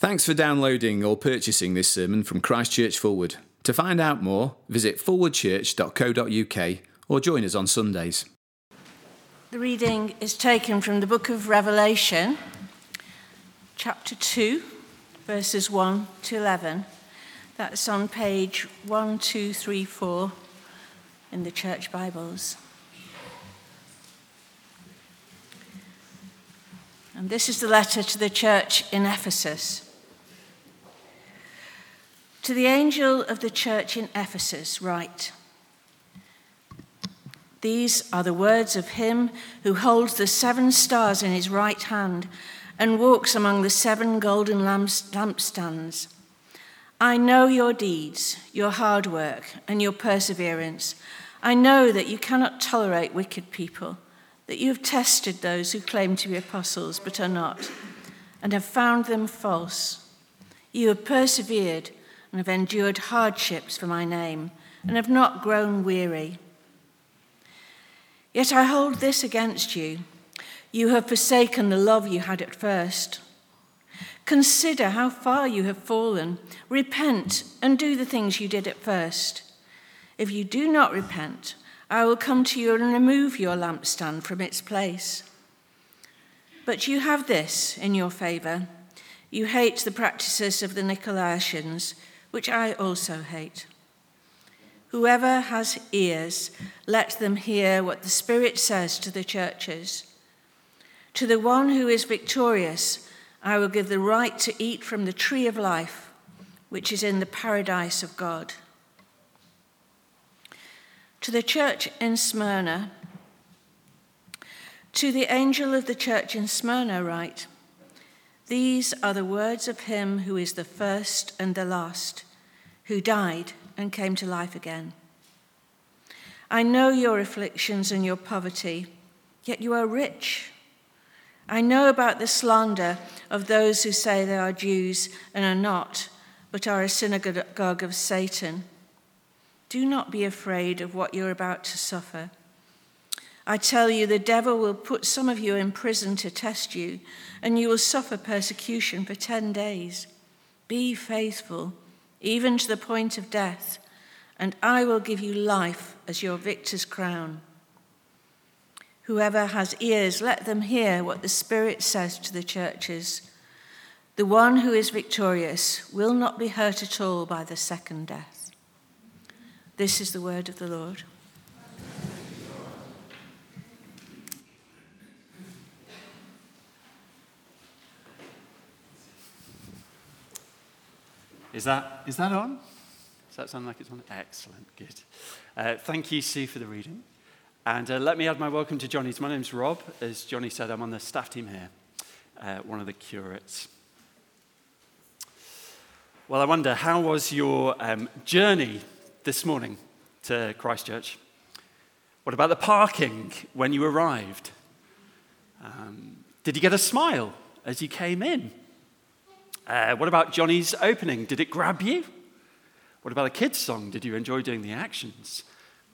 Thanks for downloading or purchasing this sermon from Christchurch Forward. To find out more, visit forwardchurch.co.uk or join us on Sundays. The reading is taken from the book of Revelation, chapter 2, verses 1 to 11. That's on page 1234 in the church Bibles. And this is the letter to the church in Ephesus. To the angel of the church in Ephesus, write These are the words of him who holds the seven stars in his right hand and walks among the seven golden lampstands. I know your deeds, your hard work, and your perseverance. I know that you cannot tolerate wicked people, that you have tested those who claim to be apostles but are not, and have found them false. You have persevered and have endured hardships for my name, and have not grown weary. Yet I hold this against you you have forsaken the love you had at first. Consider how far you have fallen. Repent and do the things you did at first. If you do not repent, I will come to you and remove your lampstand from its place. But you have this in your favor. You hate the practices of the Nicolaitans which I also hate. Whoever has ears, let them hear what the Spirit says to the churches. To the one who is victorious, I will give the right to eat from the tree of life, which is in the paradise of God. To the church in Smyrna, to the angel of the church in Smyrna, write These are the words of him who is the first and the last who died and came to life again. I know your afflictions and your poverty, yet you are rich. I know about the slander of those who say they are Jews and are not, but are a synagogue of Satan. Do not be afraid of what you're about to suffer. I tell you, the devil will put some of you in prison to test you, and you will suffer persecution for 10 days. Be faithful even to the point of death, and I will give you life as your victor's crown. Whoever has ears, let them hear what the Spirit says to the churches. The one who is victorious will not be hurt at all by the second death. This is the word of the Lord. Is that, is that on? Does that sound like it's on? Excellent, good. Uh, thank you, Sue, for the reading. And uh, let me add my welcome to Johnny. My name's Rob. As Johnny said, I'm on the staff team here, uh, one of the curates. Well, I wonder, how was your um, journey this morning to Christchurch? What about the parking when you arrived? Um, did you get a smile as you came in? Uh, what about Johnny's opening? Did it grab you? What about the kids' song? Did you enjoy doing the actions?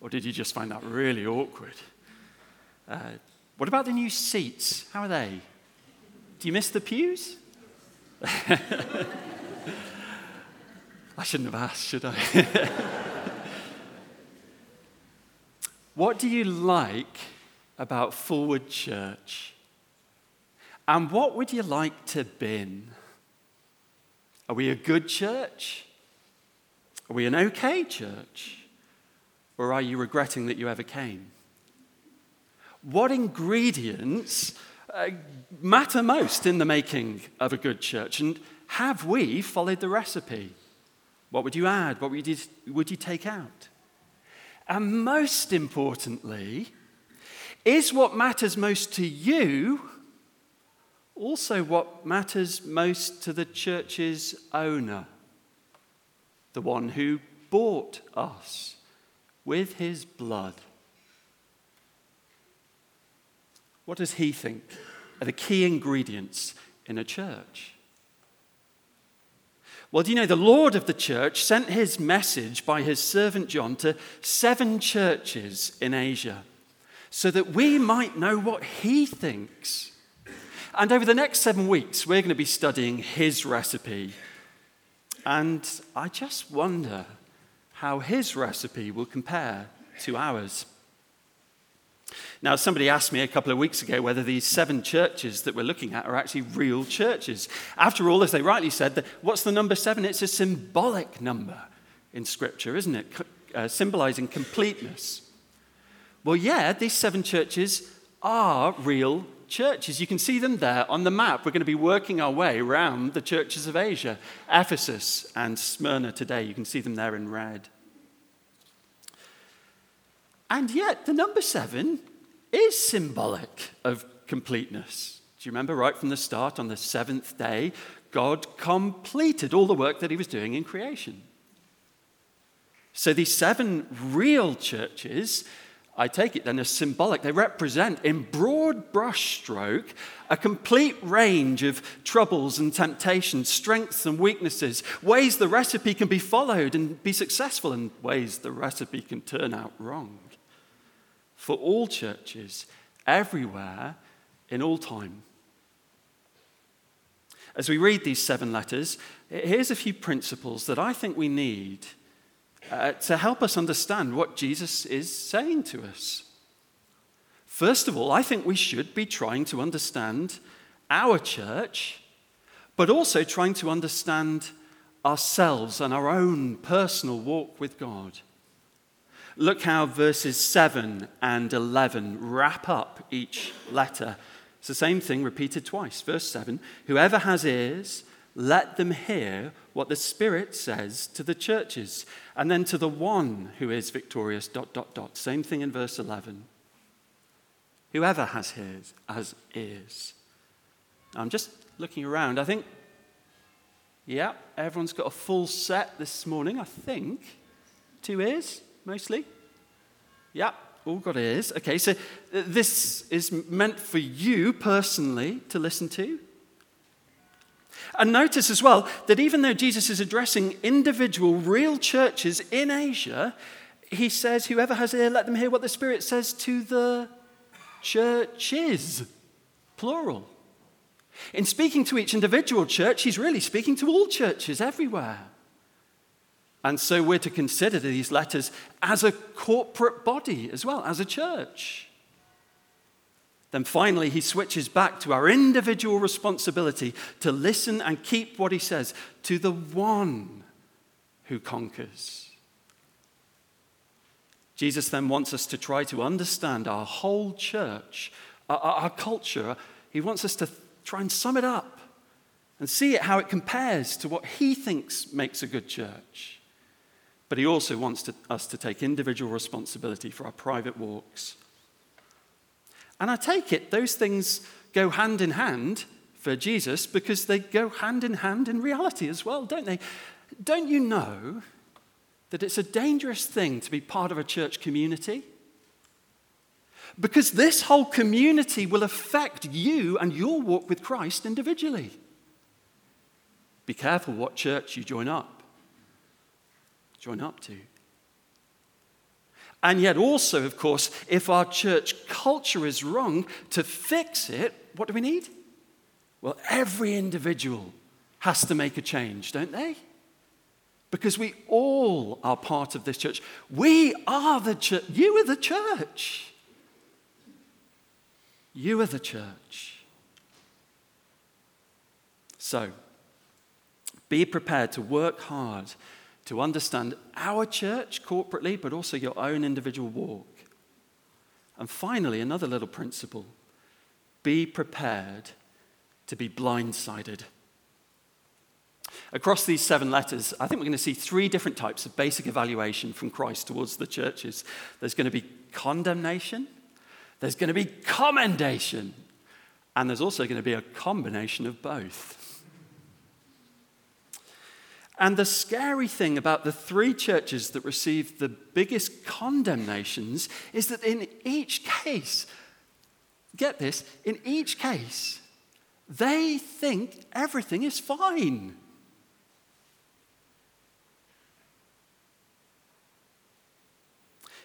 Or did you just find that really awkward? Uh, what about the new seats? How are they? Do you miss the pews? I shouldn't have asked, should I? what do you like about Fulwood Church? And what would you like to bin? Are we a good church? Are we an okay church? Or are you regretting that you ever came? What ingredients uh, matter most in the making of a good church? And have we followed the recipe? What would you add? What would you, would you take out? And most importantly, is what matters most to you also what matters most to the church's owner, the one who bought us with his blood. What does he think are the key ingredients in a church? Well, do you know the Lord of the church sent his message by his servant John to seven churches in Asia so that we might know what he thinks And over the next seven weeks, we're going to be studying his recipe. And I just wonder how his recipe will compare to ours. Now, somebody asked me a couple of weeks ago whether these seven churches that we're looking at are actually real churches. After all, as they rightly said, what's the number seven? It's a symbolic number in Scripture, isn't it? Uh, symbolizing completeness. Well, yeah, these seven churches are real churches. You can see them there on the map. We're going to be working our way around the churches of Asia Ephesus and Smyrna today. You can see them there in red. And yet, the number seven is symbolic of completeness. Do you remember right from the start, on the seventh day, God completed all the work that he was doing in creation? So these seven real churches, I take it then as symbolic. They represent, in broad brushstroke, a complete range of troubles and temptations, strengths and weaknesses, ways the recipe can be followed and be successful, and ways the recipe can turn out wrong for all churches, everywhere, in all time. As we read these seven letters, here's a few principles that I think we need uh, to help us understand what Jesus is saying to us. First of all, I think we should be trying to understand our church, but also trying to understand ourselves and our own personal walk with God. Look how verses 7 and 11 wrap up each letter. It's the same thing repeated twice. Verse 7 Whoever has ears, let them hear what the Spirit says to the churches. And then to the one who is victorious, dot, dot, dot. Same thing in verse 11. Whoever has ears, has ears. I'm just looking around. I think, yeah, everyone's got a full set this morning, I think. Two ears mostly? Yeah, all got ears. Okay, so uh, this is meant for you personally to listen to. And notice as well that even though Jesus is addressing individual real churches in Asia, he says, Whoever has ear, let them hear what the Spirit says to the churches, plural. In speaking to each individual church, he's really speaking to all churches everywhere. And so we're to consider these letters as a corporate body as well, as a church. Then finally, he switches back to our individual responsibility to listen and keep what he says to the one who conquers. Jesus then wants us to try to understand our whole church, our, our culture. He wants us to try and sum it up and see it how it compares to what he thinks makes a good church. But he also wants to, us to take individual responsibility for our private walks. And I take it those things go hand in hand for Jesus because they go hand in hand in reality as well, don't they? Don't you know that it's a dangerous thing to be part of a church community? Because this whole community will affect you and your walk with Christ individually. Be careful what church you join up join up to. And yet, also, of course, if our church culture is wrong, to fix it, what do we need? Well, every individual has to make a change, don't they? Because we all are part of this church. We are the church. You are the church. You are the church. So, be prepared to work hard to understand our church corporately, but also your own individual walk. And finally, another little principle be prepared to be blindsided. Across these seven letters, I think we're going to see three different types of basic evaluation from Christ towards the churches. There's going to be condemnation, there's going to be commendation, and there's also going to be a combination of both. And the scary thing about the three churches that received the biggest condemnations is that in each case, get this, in each case, they think everything is fine.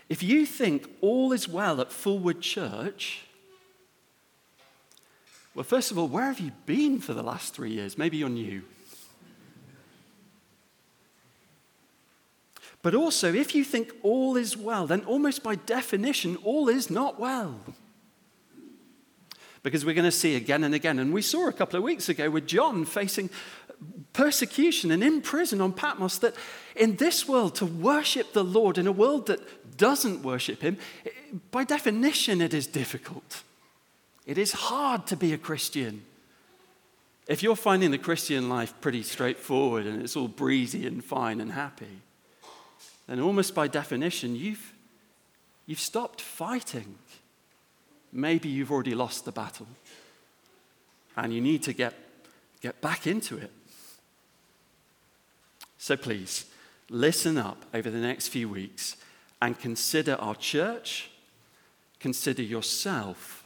If you think all is well at Fulwood Church, Well, first of all, where have you been for the last three years? Maybe you're new. But also, if you think all is well, then almost by definition, all is not well. Because we're going to see again and again, and we saw a couple of weeks ago with John facing persecution and in prison on Patmos, that in this world, to worship the Lord in a world that doesn't worship Him, by definition, it is difficult. It is hard to be a Christian. If you're finding the Christian life pretty straightforward and it's all breezy and fine and happy, then almost by definition, you've, you've stopped fighting. Maybe you've already lost the battle and you need to get, get back into it. So please, listen up over the next few weeks and consider our church, consider yourself,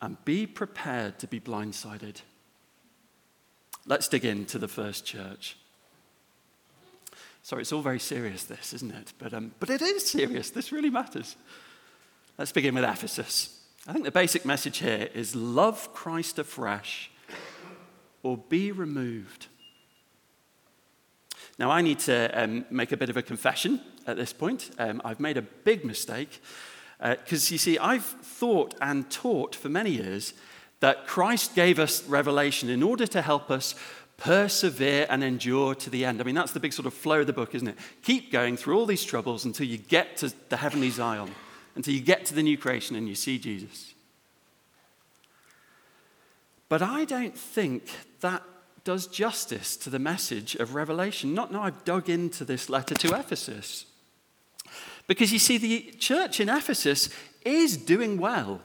and be prepared to be blindsided. Let's dig into the first church. Sorry, it's all very serious, this, isn't it? But, um, but it is serious. This really matters. Let's begin with Ephesus. I think the basic message here is love Christ afresh or be removed. Now, I need to um, make a bit of a confession at this point. Um, I've made a big mistake because, uh, you see, I've thought and taught for many years that Christ gave us revelation in order to help us persevere and endure to the end. I mean, that's the big sort of flow of the book, isn't it? Keep going through all these troubles until you get to the heavenly Zion, until you get to the new creation and you see Jesus. But I don't think that does justice to the message of Revelation. Not now I've dug into this letter to Ephesus. Because you see, the church in Ephesus is doing well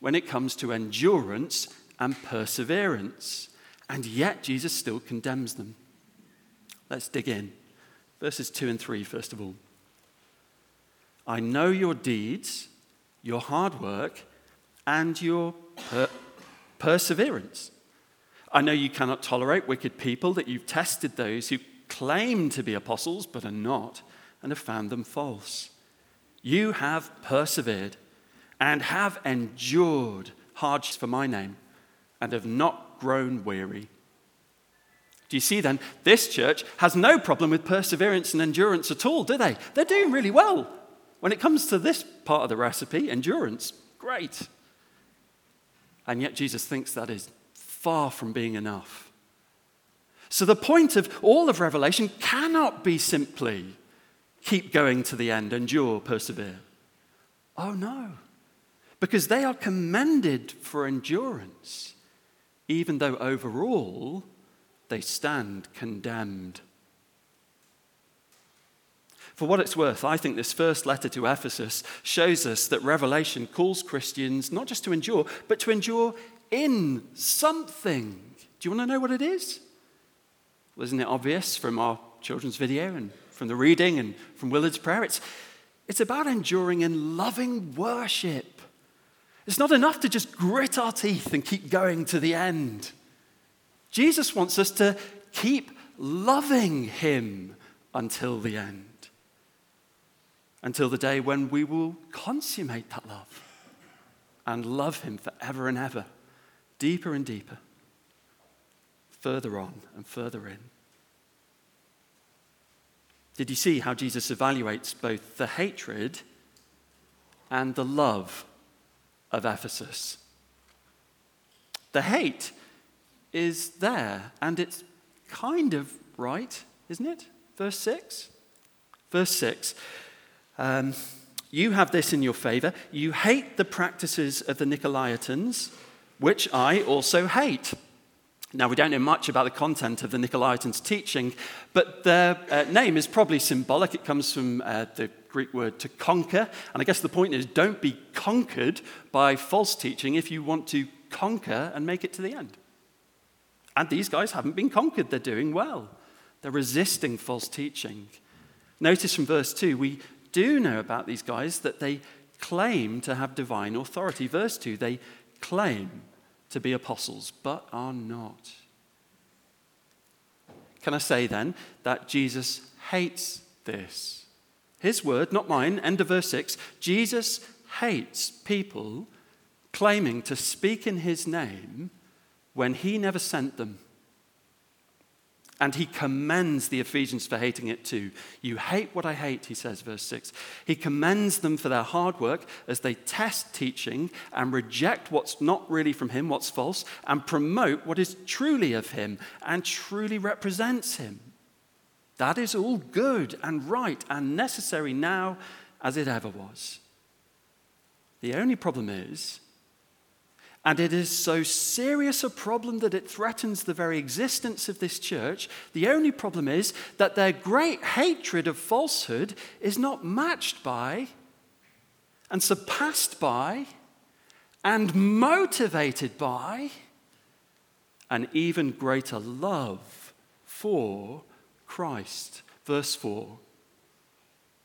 when it comes to endurance and perseverance. And yet, Jesus still condemns them. Let's dig in. Verses 2 and 3, first of all. I know your deeds, your hard work, and your per- perseverance. I know you cannot tolerate wicked people, that you've tested those who claim to be apostles but are not, and have found them false. You have persevered and have endured hardships for my name, and have not grown weary. Do you see then? This church has no problem with perseverance and endurance at all, do they? They're doing really well. When it comes to this part of the recipe, endurance, great. And yet Jesus thinks that is far from being enough. So the point of all of Revelation cannot be simply keep going to the end, endure, persevere. Oh no, because they are commended for endurance even though overall they stand condemned. For what it's worth, I think this first letter to Ephesus shows us that Revelation calls Christians not just to endure, but to endure in something. Do you want to know what it is? Well, isn't it obvious from our children's video and from the reading and from Willard's prayer? It's, it's about enduring in loving worship. It's not enough to just grit our teeth and keep going to the end. Jesus wants us to keep loving Him until the end, until the day when we will consummate that love and love Him forever and ever, deeper and deeper, further on and further in. Did you see how Jesus evaluates both the hatred and the love of Ephesus. The hate is there, and it's kind of right, isn't it? Verse 6. Verse 6. Um, you have this in your favor. You hate the practices of the Nicolaitans, which I also hate. Now, we don't know much about the content of the Nicolaitans' teaching, but their uh, name is probably symbolic. It comes from uh, the Greek word to conquer. And I guess the point is don't be conquered by false teaching if you want to conquer and make it to the end. And these guys haven't been conquered, they're doing well. They're resisting false teaching. Notice from verse 2, we do know about these guys that they claim to have divine authority. Verse 2, they claim to be apostles, but are not. Can I say then that Jesus hates this? His word, not mine, end of verse 6. Jesus hates people claiming to speak in his name when he never sent them. And he commends the Ephesians for hating it too. You hate what I hate, he says, verse 6. He commends them for their hard work as they test teaching and reject what's not really from him, what's false, and promote what is truly of him and truly represents him. That is all good and right and necessary now as it ever was. The only problem is and it is so serious a problem that it threatens the very existence of this church. The only problem is that their great hatred of falsehood is not matched by and surpassed by and motivated by an even greater love for Christ. Verse 4.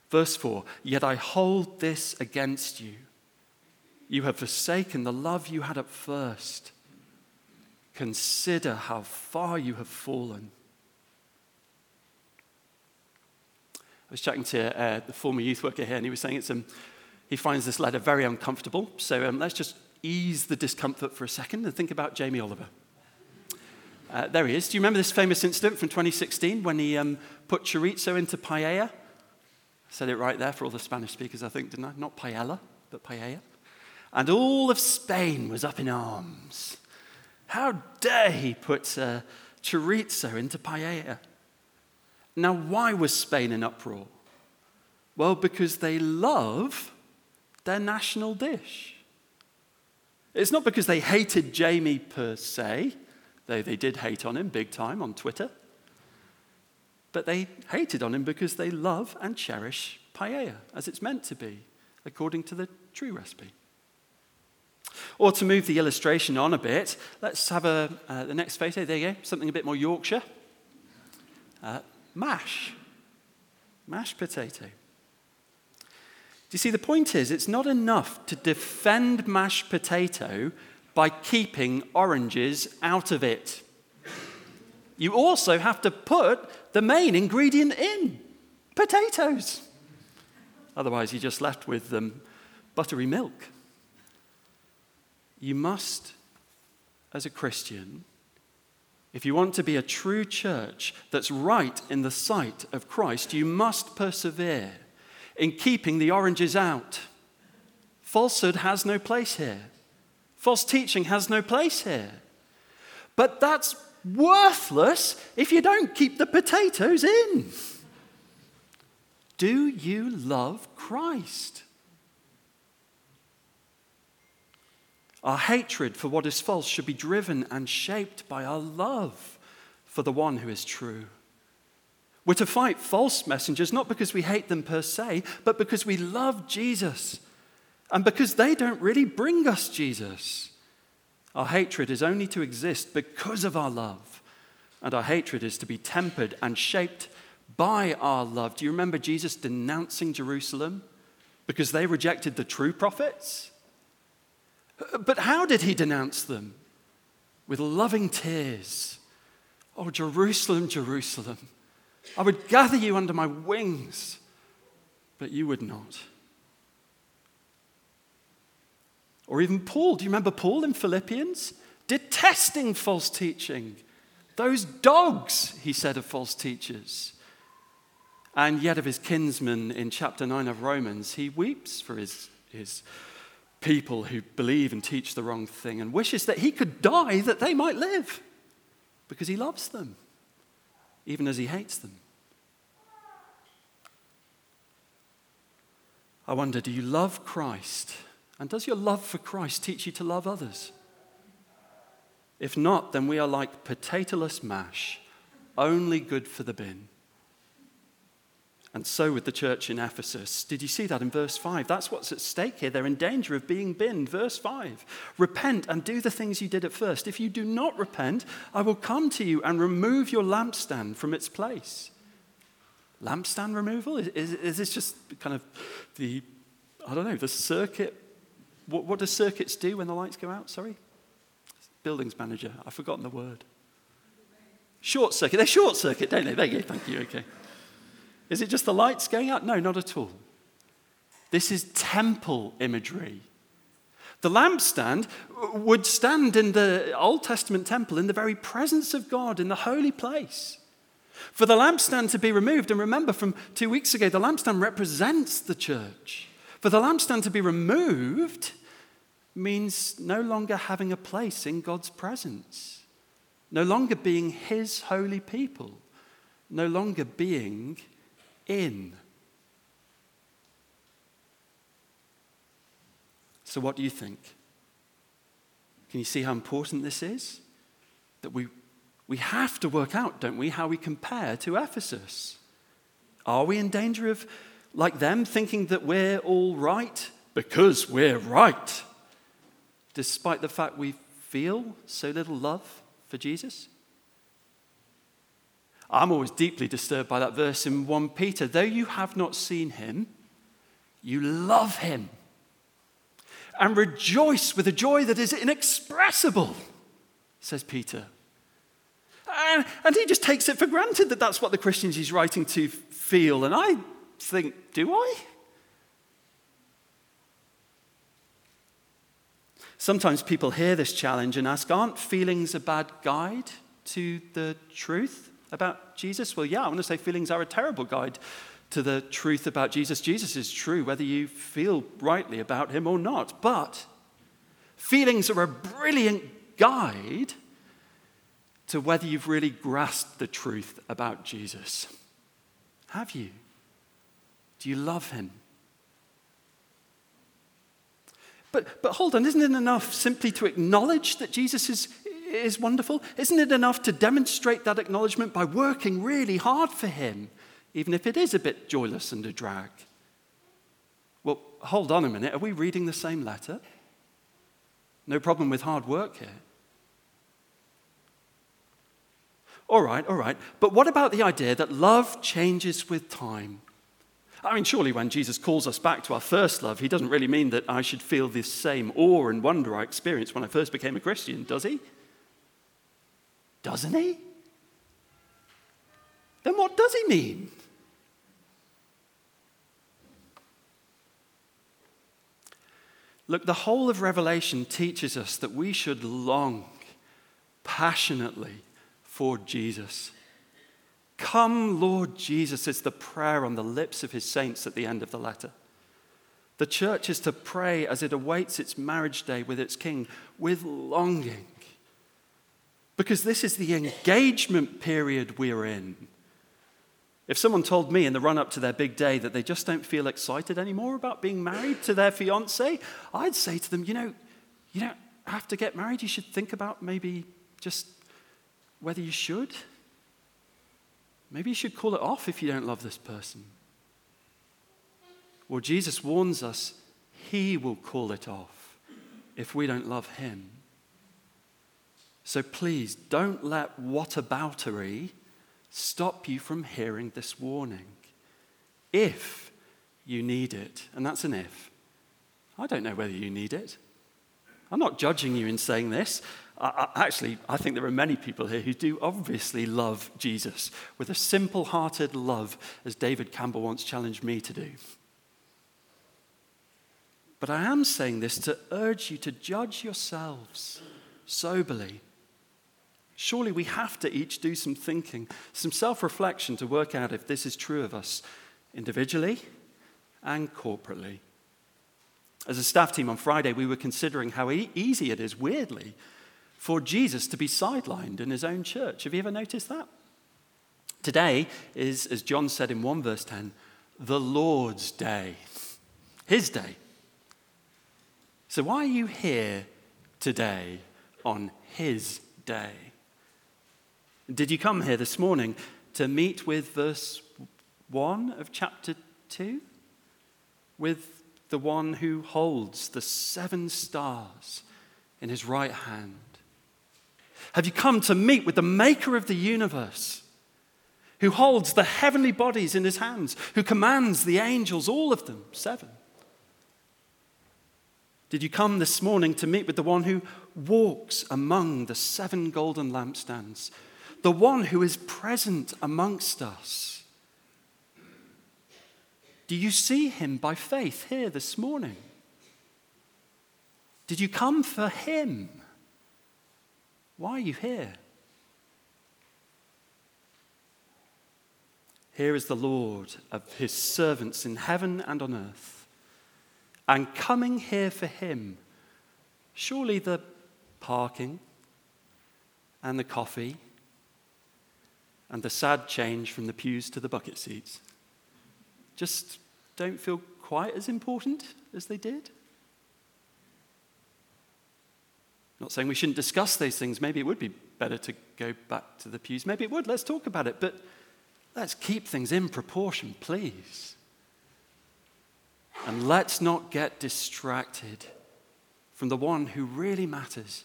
Verse 4 Yet I hold this against you you have forsaken the love you had at first. Consider how far you have fallen. I was chatting to uh, the former youth worker here, and he was saying it's, um, he finds this letter very uncomfortable. So um, let's just ease the discomfort for a second and think about Jamie Oliver. Uh, there he is. Do you remember this famous incident from 2016 when he um, put chorizo into paella? I said it right there for all the Spanish speakers, I think, didn't I? Not paella, but paella and all of Spain was up in arms. How dare he put uh, chorizo into paella? Now, why was Spain in uproar? Well, because they love their national dish. It's not because they hated Jamie per se, though they did hate on him big time on Twitter, but they hated on him because they love and cherish paella as it's meant to be, according to the true recipe. Or to move the illustration on a bit, let's have a, uh, the next photo. There you go, something a bit more Yorkshire. Uh, mash. Mashed potato. Do you see, the point is, it's not enough to defend mashed potato by keeping oranges out of it. You also have to put the main ingredient in potatoes. Otherwise, you're just left with um, buttery milk. You must, as a Christian, if you want to be a true church that's right in the sight of Christ, you must persevere in keeping the oranges out. Falsehood has no place here. False teaching has no place here. But that's worthless if you don't keep the potatoes in. Do you love Christ? Our hatred for what is false should be driven and shaped by our love for the one who is true. We're to fight false messengers not because we hate them per se, but because we love Jesus and because they don't really bring us Jesus. Our hatred is only to exist because of our love, and our hatred is to be tempered and shaped by our love. Do you remember Jesus denouncing Jerusalem because they rejected the true prophets? But how did he denounce them? With loving tears. Oh, Jerusalem, Jerusalem, I would gather you under my wings, but you would not. Or even Paul. Do you remember Paul in Philippians? Detesting false teaching. Those dogs, he said of false teachers. And yet, of his kinsmen in chapter 9 of Romans, he weeps for his, his people who believe and teach the wrong thing and wishes that he could die that they might live because he loves them, even as he hates them. I wonder do you love Christ? And does your love for Christ teach you to love others? If not, then we are like potatoless mash, only good for the bin. And so with the church in Ephesus. Did you see that in verse 5? That's what's at stake here. They're in danger of being binned. Verse 5 Repent and do the things you did at first. If you do not repent, I will come to you and remove your lampstand from its place. Lampstand removal? Is, is, is this just kind of the, I don't know, the circuit? What, what do circuits do when the lights go out? Sorry? Buildings manager. I've forgotten the word. Short circuit. They short circuit, don't they? There you go. Thank you. Okay. Is it just the lights going out? No, not at all. This is temple imagery. The lampstand would stand in the Old Testament temple in the very presence of God in the holy place. For the lampstand to be removed, and remember from two weeks ago, the lampstand represents the church. For the lampstand to be removed means no longer having a place in God's presence, no longer being His holy people, no longer being in. So, what do you think? Can you see how important this is? That we, we have to work out, don't we, how we compare to Ephesus. Are we in danger of, like them, thinking that we're all right because we're right, despite the fact we feel so little love for Jesus? I'm always deeply disturbed by that verse in 1 Peter. Though you have not seen him, you love him and rejoice with a joy that is inexpressible, says Peter. And, and he just takes it for granted that that's what the Christians he's writing to feel. And I think, do I? Sometimes people hear this challenge and ask, aren't feelings a bad guide to the truth about Jesus? Well, yeah, I want to say feelings are a terrible guide to the truth about Jesus. Jesus is true, whether you feel rightly about him or not. But feelings are a brilliant guide to whether you've really grasped the truth about Jesus. Have you? Do you love him? But, but hold on, isn't it enough simply to acknowledge that Jesus is, is wonderful? Isn't it enough to demonstrate that acknowledgement by working really hard for him? even if it is a bit joyless and a drag. Well, hold on a minute. Are we reading the same letter? No problem with hard work here. All right, all right. But what about the idea that love changes with time? I mean, surely when Jesus calls us back to our first love, he doesn't really mean that I should feel this same awe and wonder I experienced when I first became a Christian, does he? Doesn't he? Then what does he mean? Look, the whole of Revelation teaches us that we should long passionately for Jesus. Come, Lord Jesus, is the prayer on the lips of his saints at the end of the letter. The church is to pray as it awaits its marriage day with its king with longing. Because this is the engagement period we're in. If someone told me in the run up to their big day that they just don't feel excited anymore about being married to their fiance, I'd say to them, you know, you don't have to get married. You should think about maybe just whether you should. Maybe you should call it off if you don't love this person. Well, Jesus warns us he will call it off if we don't love him. So please don't let whataboutery stop you from hearing this warning. If you need it, and that's an if. I don't know whether you need it. I'm not judging you in saying this. I, actually, I think there are many people here who do obviously love Jesus with a simple hearted love, as David Campbell once challenged me to do. But I am saying this to urge you to judge yourselves soberly Surely we have to each do some thinking, some self reflection to work out if this is true of us individually and corporately. As a staff team on Friday, we were considering how e- easy it is, weirdly, for Jesus to be sidelined in his own church. Have you ever noticed that? Today is, as John said in 1 verse 10, the Lord's day, his day. So why are you here today on his day? Did you come here this morning to meet with verse 1 of chapter 2? With the one who holds the seven stars in his right hand? Have you come to meet with the maker of the universe, who holds the heavenly bodies in his hands, who commands the angels, all of them, seven? Did you come this morning to meet with the one who walks among the seven golden lampstands? the one who is present amongst us. Do you see him by faith here this morning? Did you come for him? Why are you here? Here is the Lord of his servants in heaven and on earth. And coming here for him, surely the parking and the coffee and the sad change from the pews to the bucket seats just don't feel quite as important as they did? Not saying we shouldn't discuss those things. Maybe it would be better to go back to the pews. Maybe it would. Let's talk about it. But let's keep things in proportion, please. And let's not get distracted from the one who really matters.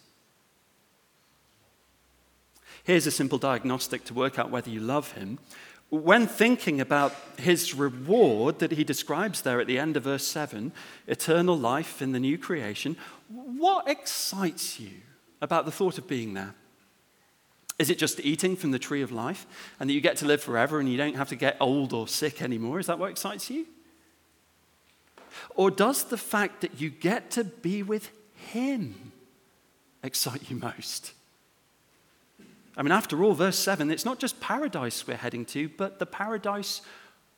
Here's a simple diagnostic to work out whether you love him. When thinking about his reward that he describes there at the end of verse 7, eternal life in the new creation, what excites you about the thought of being there? Is it just eating from the tree of life and that you get to live forever and you don't have to get old or sick anymore? Is that what excites you? Or does the fact that you get to be with Him excite you most? I mean, after all, verse 7, it's not just paradise we're heading to, but the paradise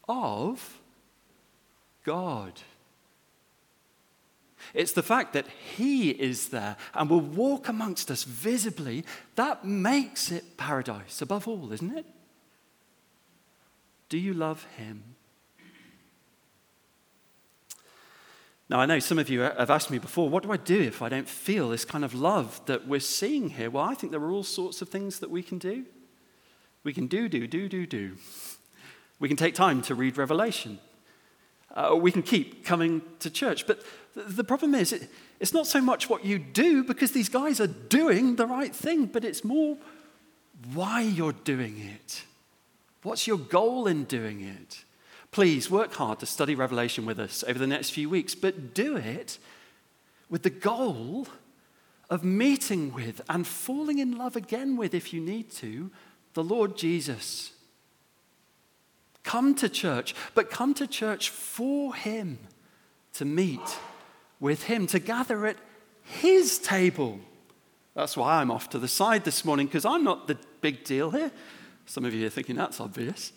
of God. It's the fact that He is there and will walk amongst us visibly that makes it paradise above all, isn't it? Do you love Him? Now, I know some of you have asked me before, what do I do if I don't feel this kind of love that we're seeing here? Well, I think there are all sorts of things that we can do. We can do, do, do, do, do. We can take time to read Revelation. Uh, we can keep coming to church. But the problem is, it, it's not so much what you do because these guys are doing the right thing, but it's more why you're doing it. What's your goal in doing it? Please work hard to study Revelation with us over the next few weeks, but do it with the goal of meeting with and falling in love again with, if you need to, the Lord Jesus. Come to church, but come to church for Him, to meet with Him, to gather at His table. That's why I'm off to the side this morning, because I'm not the big deal here. Some of you are thinking that's obvious.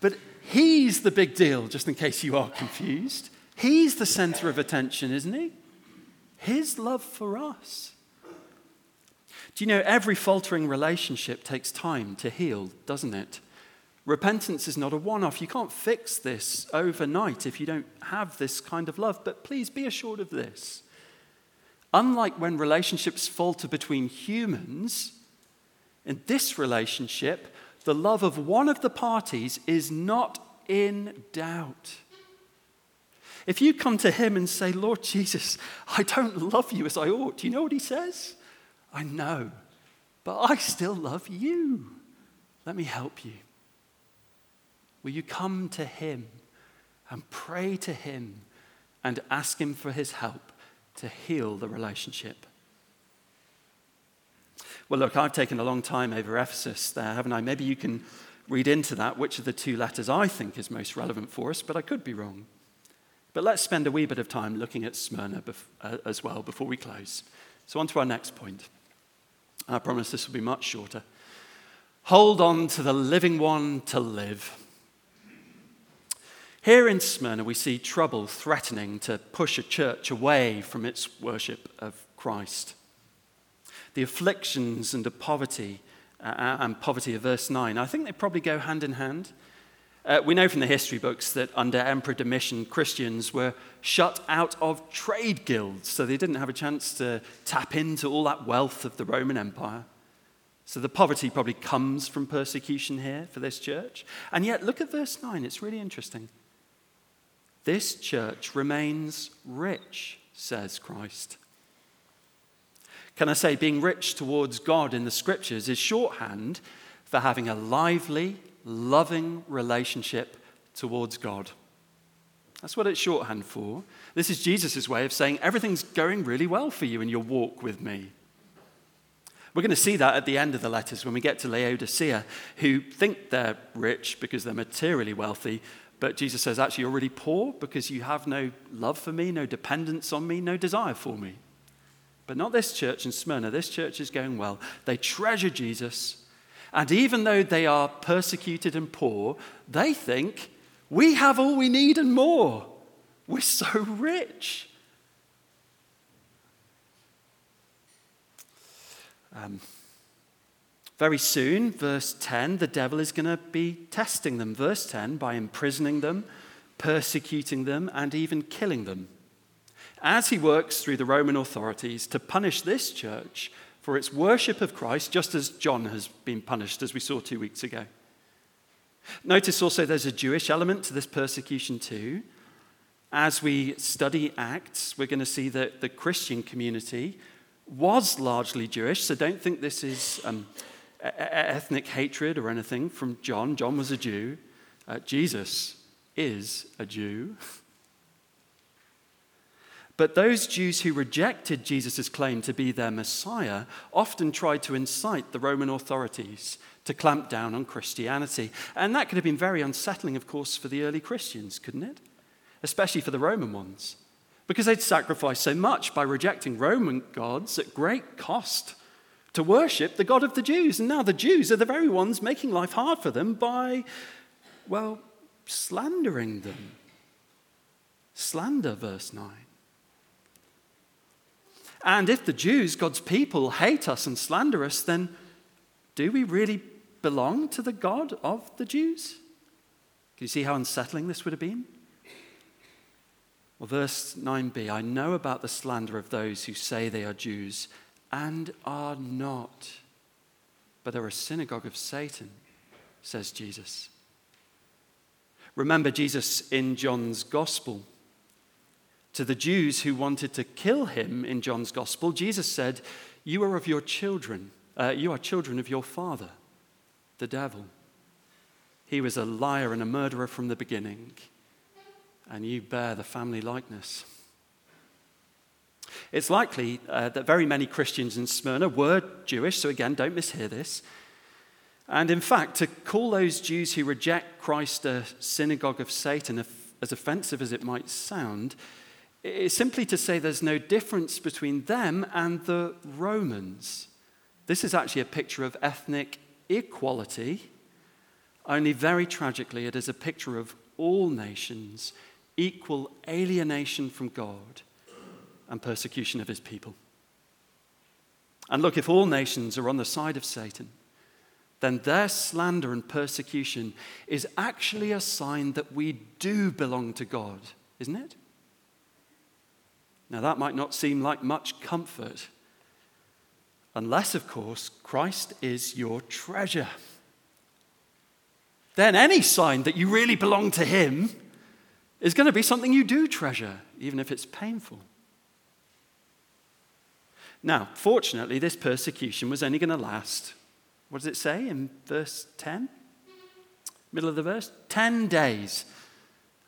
But He's the big deal, just in case you are confused. He's the center of attention, isn't he? His love for us. Do you know every faltering relationship takes time to heal, doesn't it? Repentance is not a one off. You can't fix this overnight if you don't have this kind of love. But please be assured of this. Unlike when relationships falter between humans, in this relationship, the love of one of the parties is not in doubt. If you come to him and say, Lord Jesus, I don't love you as I ought, do you know what he says? I know, but I still love you. Let me help you. Will you come to him and pray to him and ask him for his help to heal the relationship? Well, look, I've taken a long time over Ephesus there, haven't I? Maybe you can read into that which of the two letters I think is most relevant for us, but I could be wrong. But let's spend a wee bit of time looking at Smyrna bef- uh, as well before we close. So, on to our next point. I promise this will be much shorter. Hold on to the living one to live. Here in Smyrna, we see trouble threatening to push a church away from its worship of Christ the afflictions and the poverty uh, and poverty of verse 9. I think they probably go hand in hand. Uh, we know from the history books that under Emperor Domitian, Christians were shut out of trade guilds, so they didn't have a chance to tap into all that wealth of the Roman Empire. So the poverty probably comes from persecution here for this church. And yet, look at verse 9, it's really interesting. This church remains rich, says Christ. Can I say, being rich towards God in the scriptures is shorthand for having a lively, loving relationship towards God. That's what it's shorthand for. This is Jesus' way of saying everything's going really well for you in your walk with me. We're going to see that at the end of the letters when we get to Laodicea, who think they're rich because they're materially wealthy, but Jesus says, actually, you're really poor because you have no love for me, no dependence on me, no desire for me. But not this church in Smyrna. This church is going well. They treasure Jesus. And even though they are persecuted and poor, they think we have all we need and more. We're so rich. Um, very soon, verse 10, the devil is going to be testing them. Verse 10, by imprisoning them, persecuting them, and even killing them. As he works through the Roman authorities to punish this church for its worship of Christ, just as John has been punished, as we saw two weeks ago. Notice also there's a Jewish element to this persecution, too. As we study Acts, we're going to see that the Christian community was largely Jewish, so don't think this is um, ethnic hatred or anything from John. John was a Jew. Uh, Jesus is a Jew. But those Jews who rejected Jesus' claim to be their Messiah often tried to incite the Roman authorities to clamp down on Christianity. And that could have been very unsettling, of course, for the early Christians, couldn't it? Especially for the Roman ones, because they'd sacrificed so much by rejecting Roman gods at great cost to worship the God of the Jews. And now the Jews are the very ones making life hard for them by, well, slandering them. Slander, verse 9. And if the Jews, God's people, hate us and slander us, then do we really belong to the God of the Jews? Can you see how unsettling this would have been? Well, verse 9b I know about the slander of those who say they are Jews and are not, but they are a synagogue of Satan, says Jesus. Remember Jesus in John's Gospel. To the Jews who wanted to kill him in John's Gospel, Jesus said, You are of your children, uh, you are children of your father, the devil. He was a liar and a murderer from the beginning, and you bear the family likeness. It's likely uh, that very many Christians in Smyrna were Jewish, so again, don't mishear this. And in fact, to call those Jews who reject Christ a synagogue of Satan, as offensive as it might sound, is simply to say there's no difference between them and the Romans. This is actually a picture of ethnic equality, only very tragically, it is a picture of all nations, equal alienation from God and persecution of his people. And look, if all nations are on the side of Satan, then their slander and persecution is actually a sign that we do belong to God, isn't it? Now, that might not seem like much comfort, unless, of course, Christ is your treasure. Then any sign that you really belong to Him is going to be something you do treasure, even if it's painful. Now, fortunately, this persecution was only going to last, what does it say in verse 10? Middle of the verse? 10 days.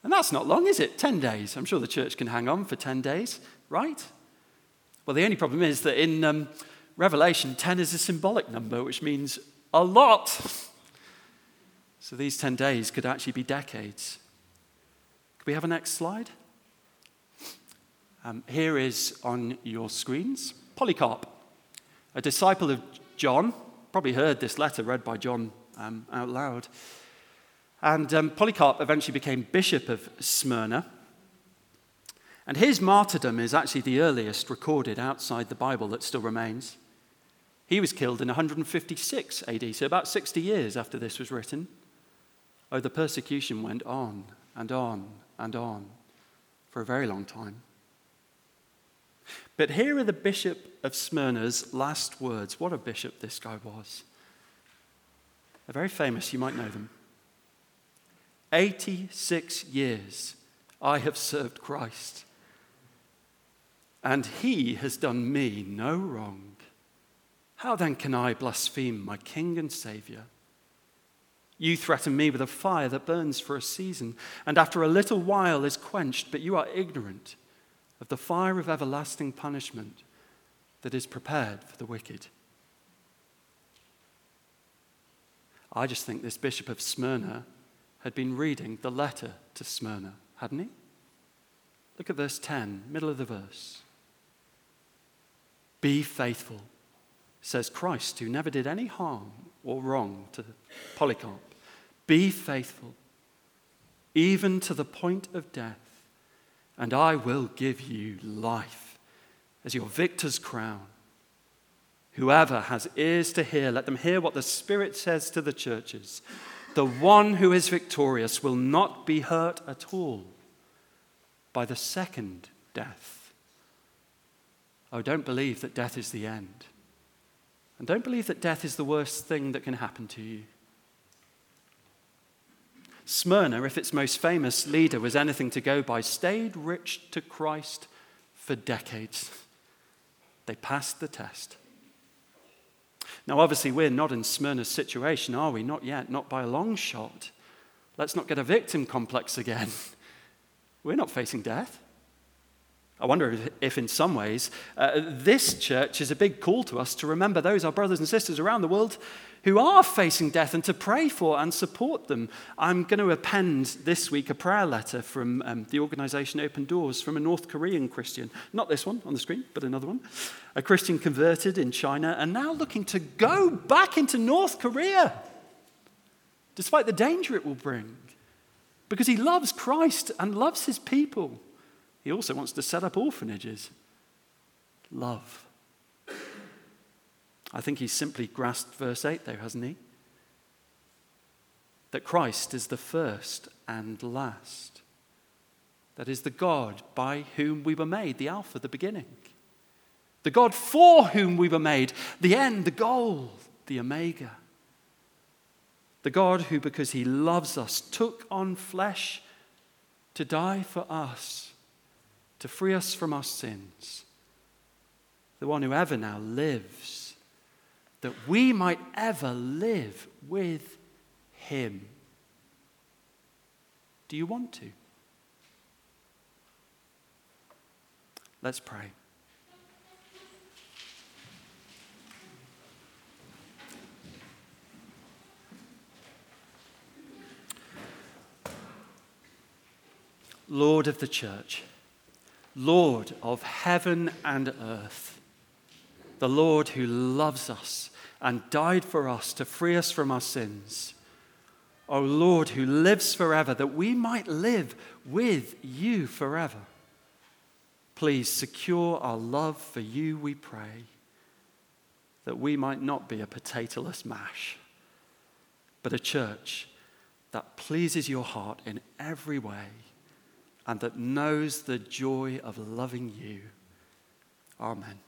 And that's not long, is it? 10 days. I'm sure the church can hang on for 10 days, right? Well, the only problem is that in um, Revelation, 10 is a symbolic number, which means a lot. So these 10 days could actually be decades. Could we have a next slide? Um, here is on your screens Polycarp, a disciple of John, probably heard this letter read by John um, out loud. And um, Polycarp eventually became bishop of Smyrna. And his martyrdom is actually the earliest recorded outside the Bible that still remains. He was killed in 156 AD, so about 60 years after this was written. Oh, the persecution went on and on and on for a very long time. But here are the Bishop of Smyrna's last words. What a bishop this guy was. They're very famous, you might know them. 86 years I have served Christ, and he has done me no wrong. How then can I blaspheme my King and Savior? You threaten me with a fire that burns for a season, and after a little while is quenched, but you are ignorant of the fire of everlasting punishment that is prepared for the wicked. I just think this Bishop of Smyrna had been reading the letter to Smyrna, hadn't he? Look at verse 10, middle of the verse. Be faithful, says Christ, who never did any harm or wrong to Polycarp. Be faithful, even to the point of death, and I will give you life as your victor's crown. Whoever has ears to hear, let them hear what the Spirit says to the churches. The one who is victorious will not be hurt at all by the second death. Oh, don't believe that death is the end. And don't believe that death is the worst thing that can happen to you. Smyrna, if its most famous leader was anything to go by, stayed rich to Christ for decades. They passed the test. Now, obviously, we're not in Smyrna's situation, are we? Not yet, not by a long shot. Let's not get a victim complex again. We're not facing death. I wonder if, in some ways, uh, this church is a big call to us to remember those, our brothers and sisters around the world, who are facing death and to pray for and support them. I'm going to append this week a prayer letter from um, the organization Open Doors from a North Korean Christian. Not this one on the screen, but another one. A Christian converted in China and now looking to go back into North Korea, despite the danger it will bring, because he loves Christ and loves his people. He also wants to set up orphanages. Love. I think he's simply grasped verse 8, though, hasn't he? That Christ is the first and last. That is the God by whom we were made, the Alpha, the beginning. The God for whom we were made, the end, the goal, the Omega. The God who, because he loves us, took on flesh to die for us to free us from our sins, the one who ever now lives, that we might ever live with him. Do you want to? Let's pray. Lord of the church, Lord of heaven and earth, the Lord who loves us and died for us to free us from our sins. O Lord, who lives forever, that we might live with you forever. Please secure our love for you, we pray, that we might not be a potatoless mash, but a church that pleases your heart in every way and that knows the joy of loving you. Amen.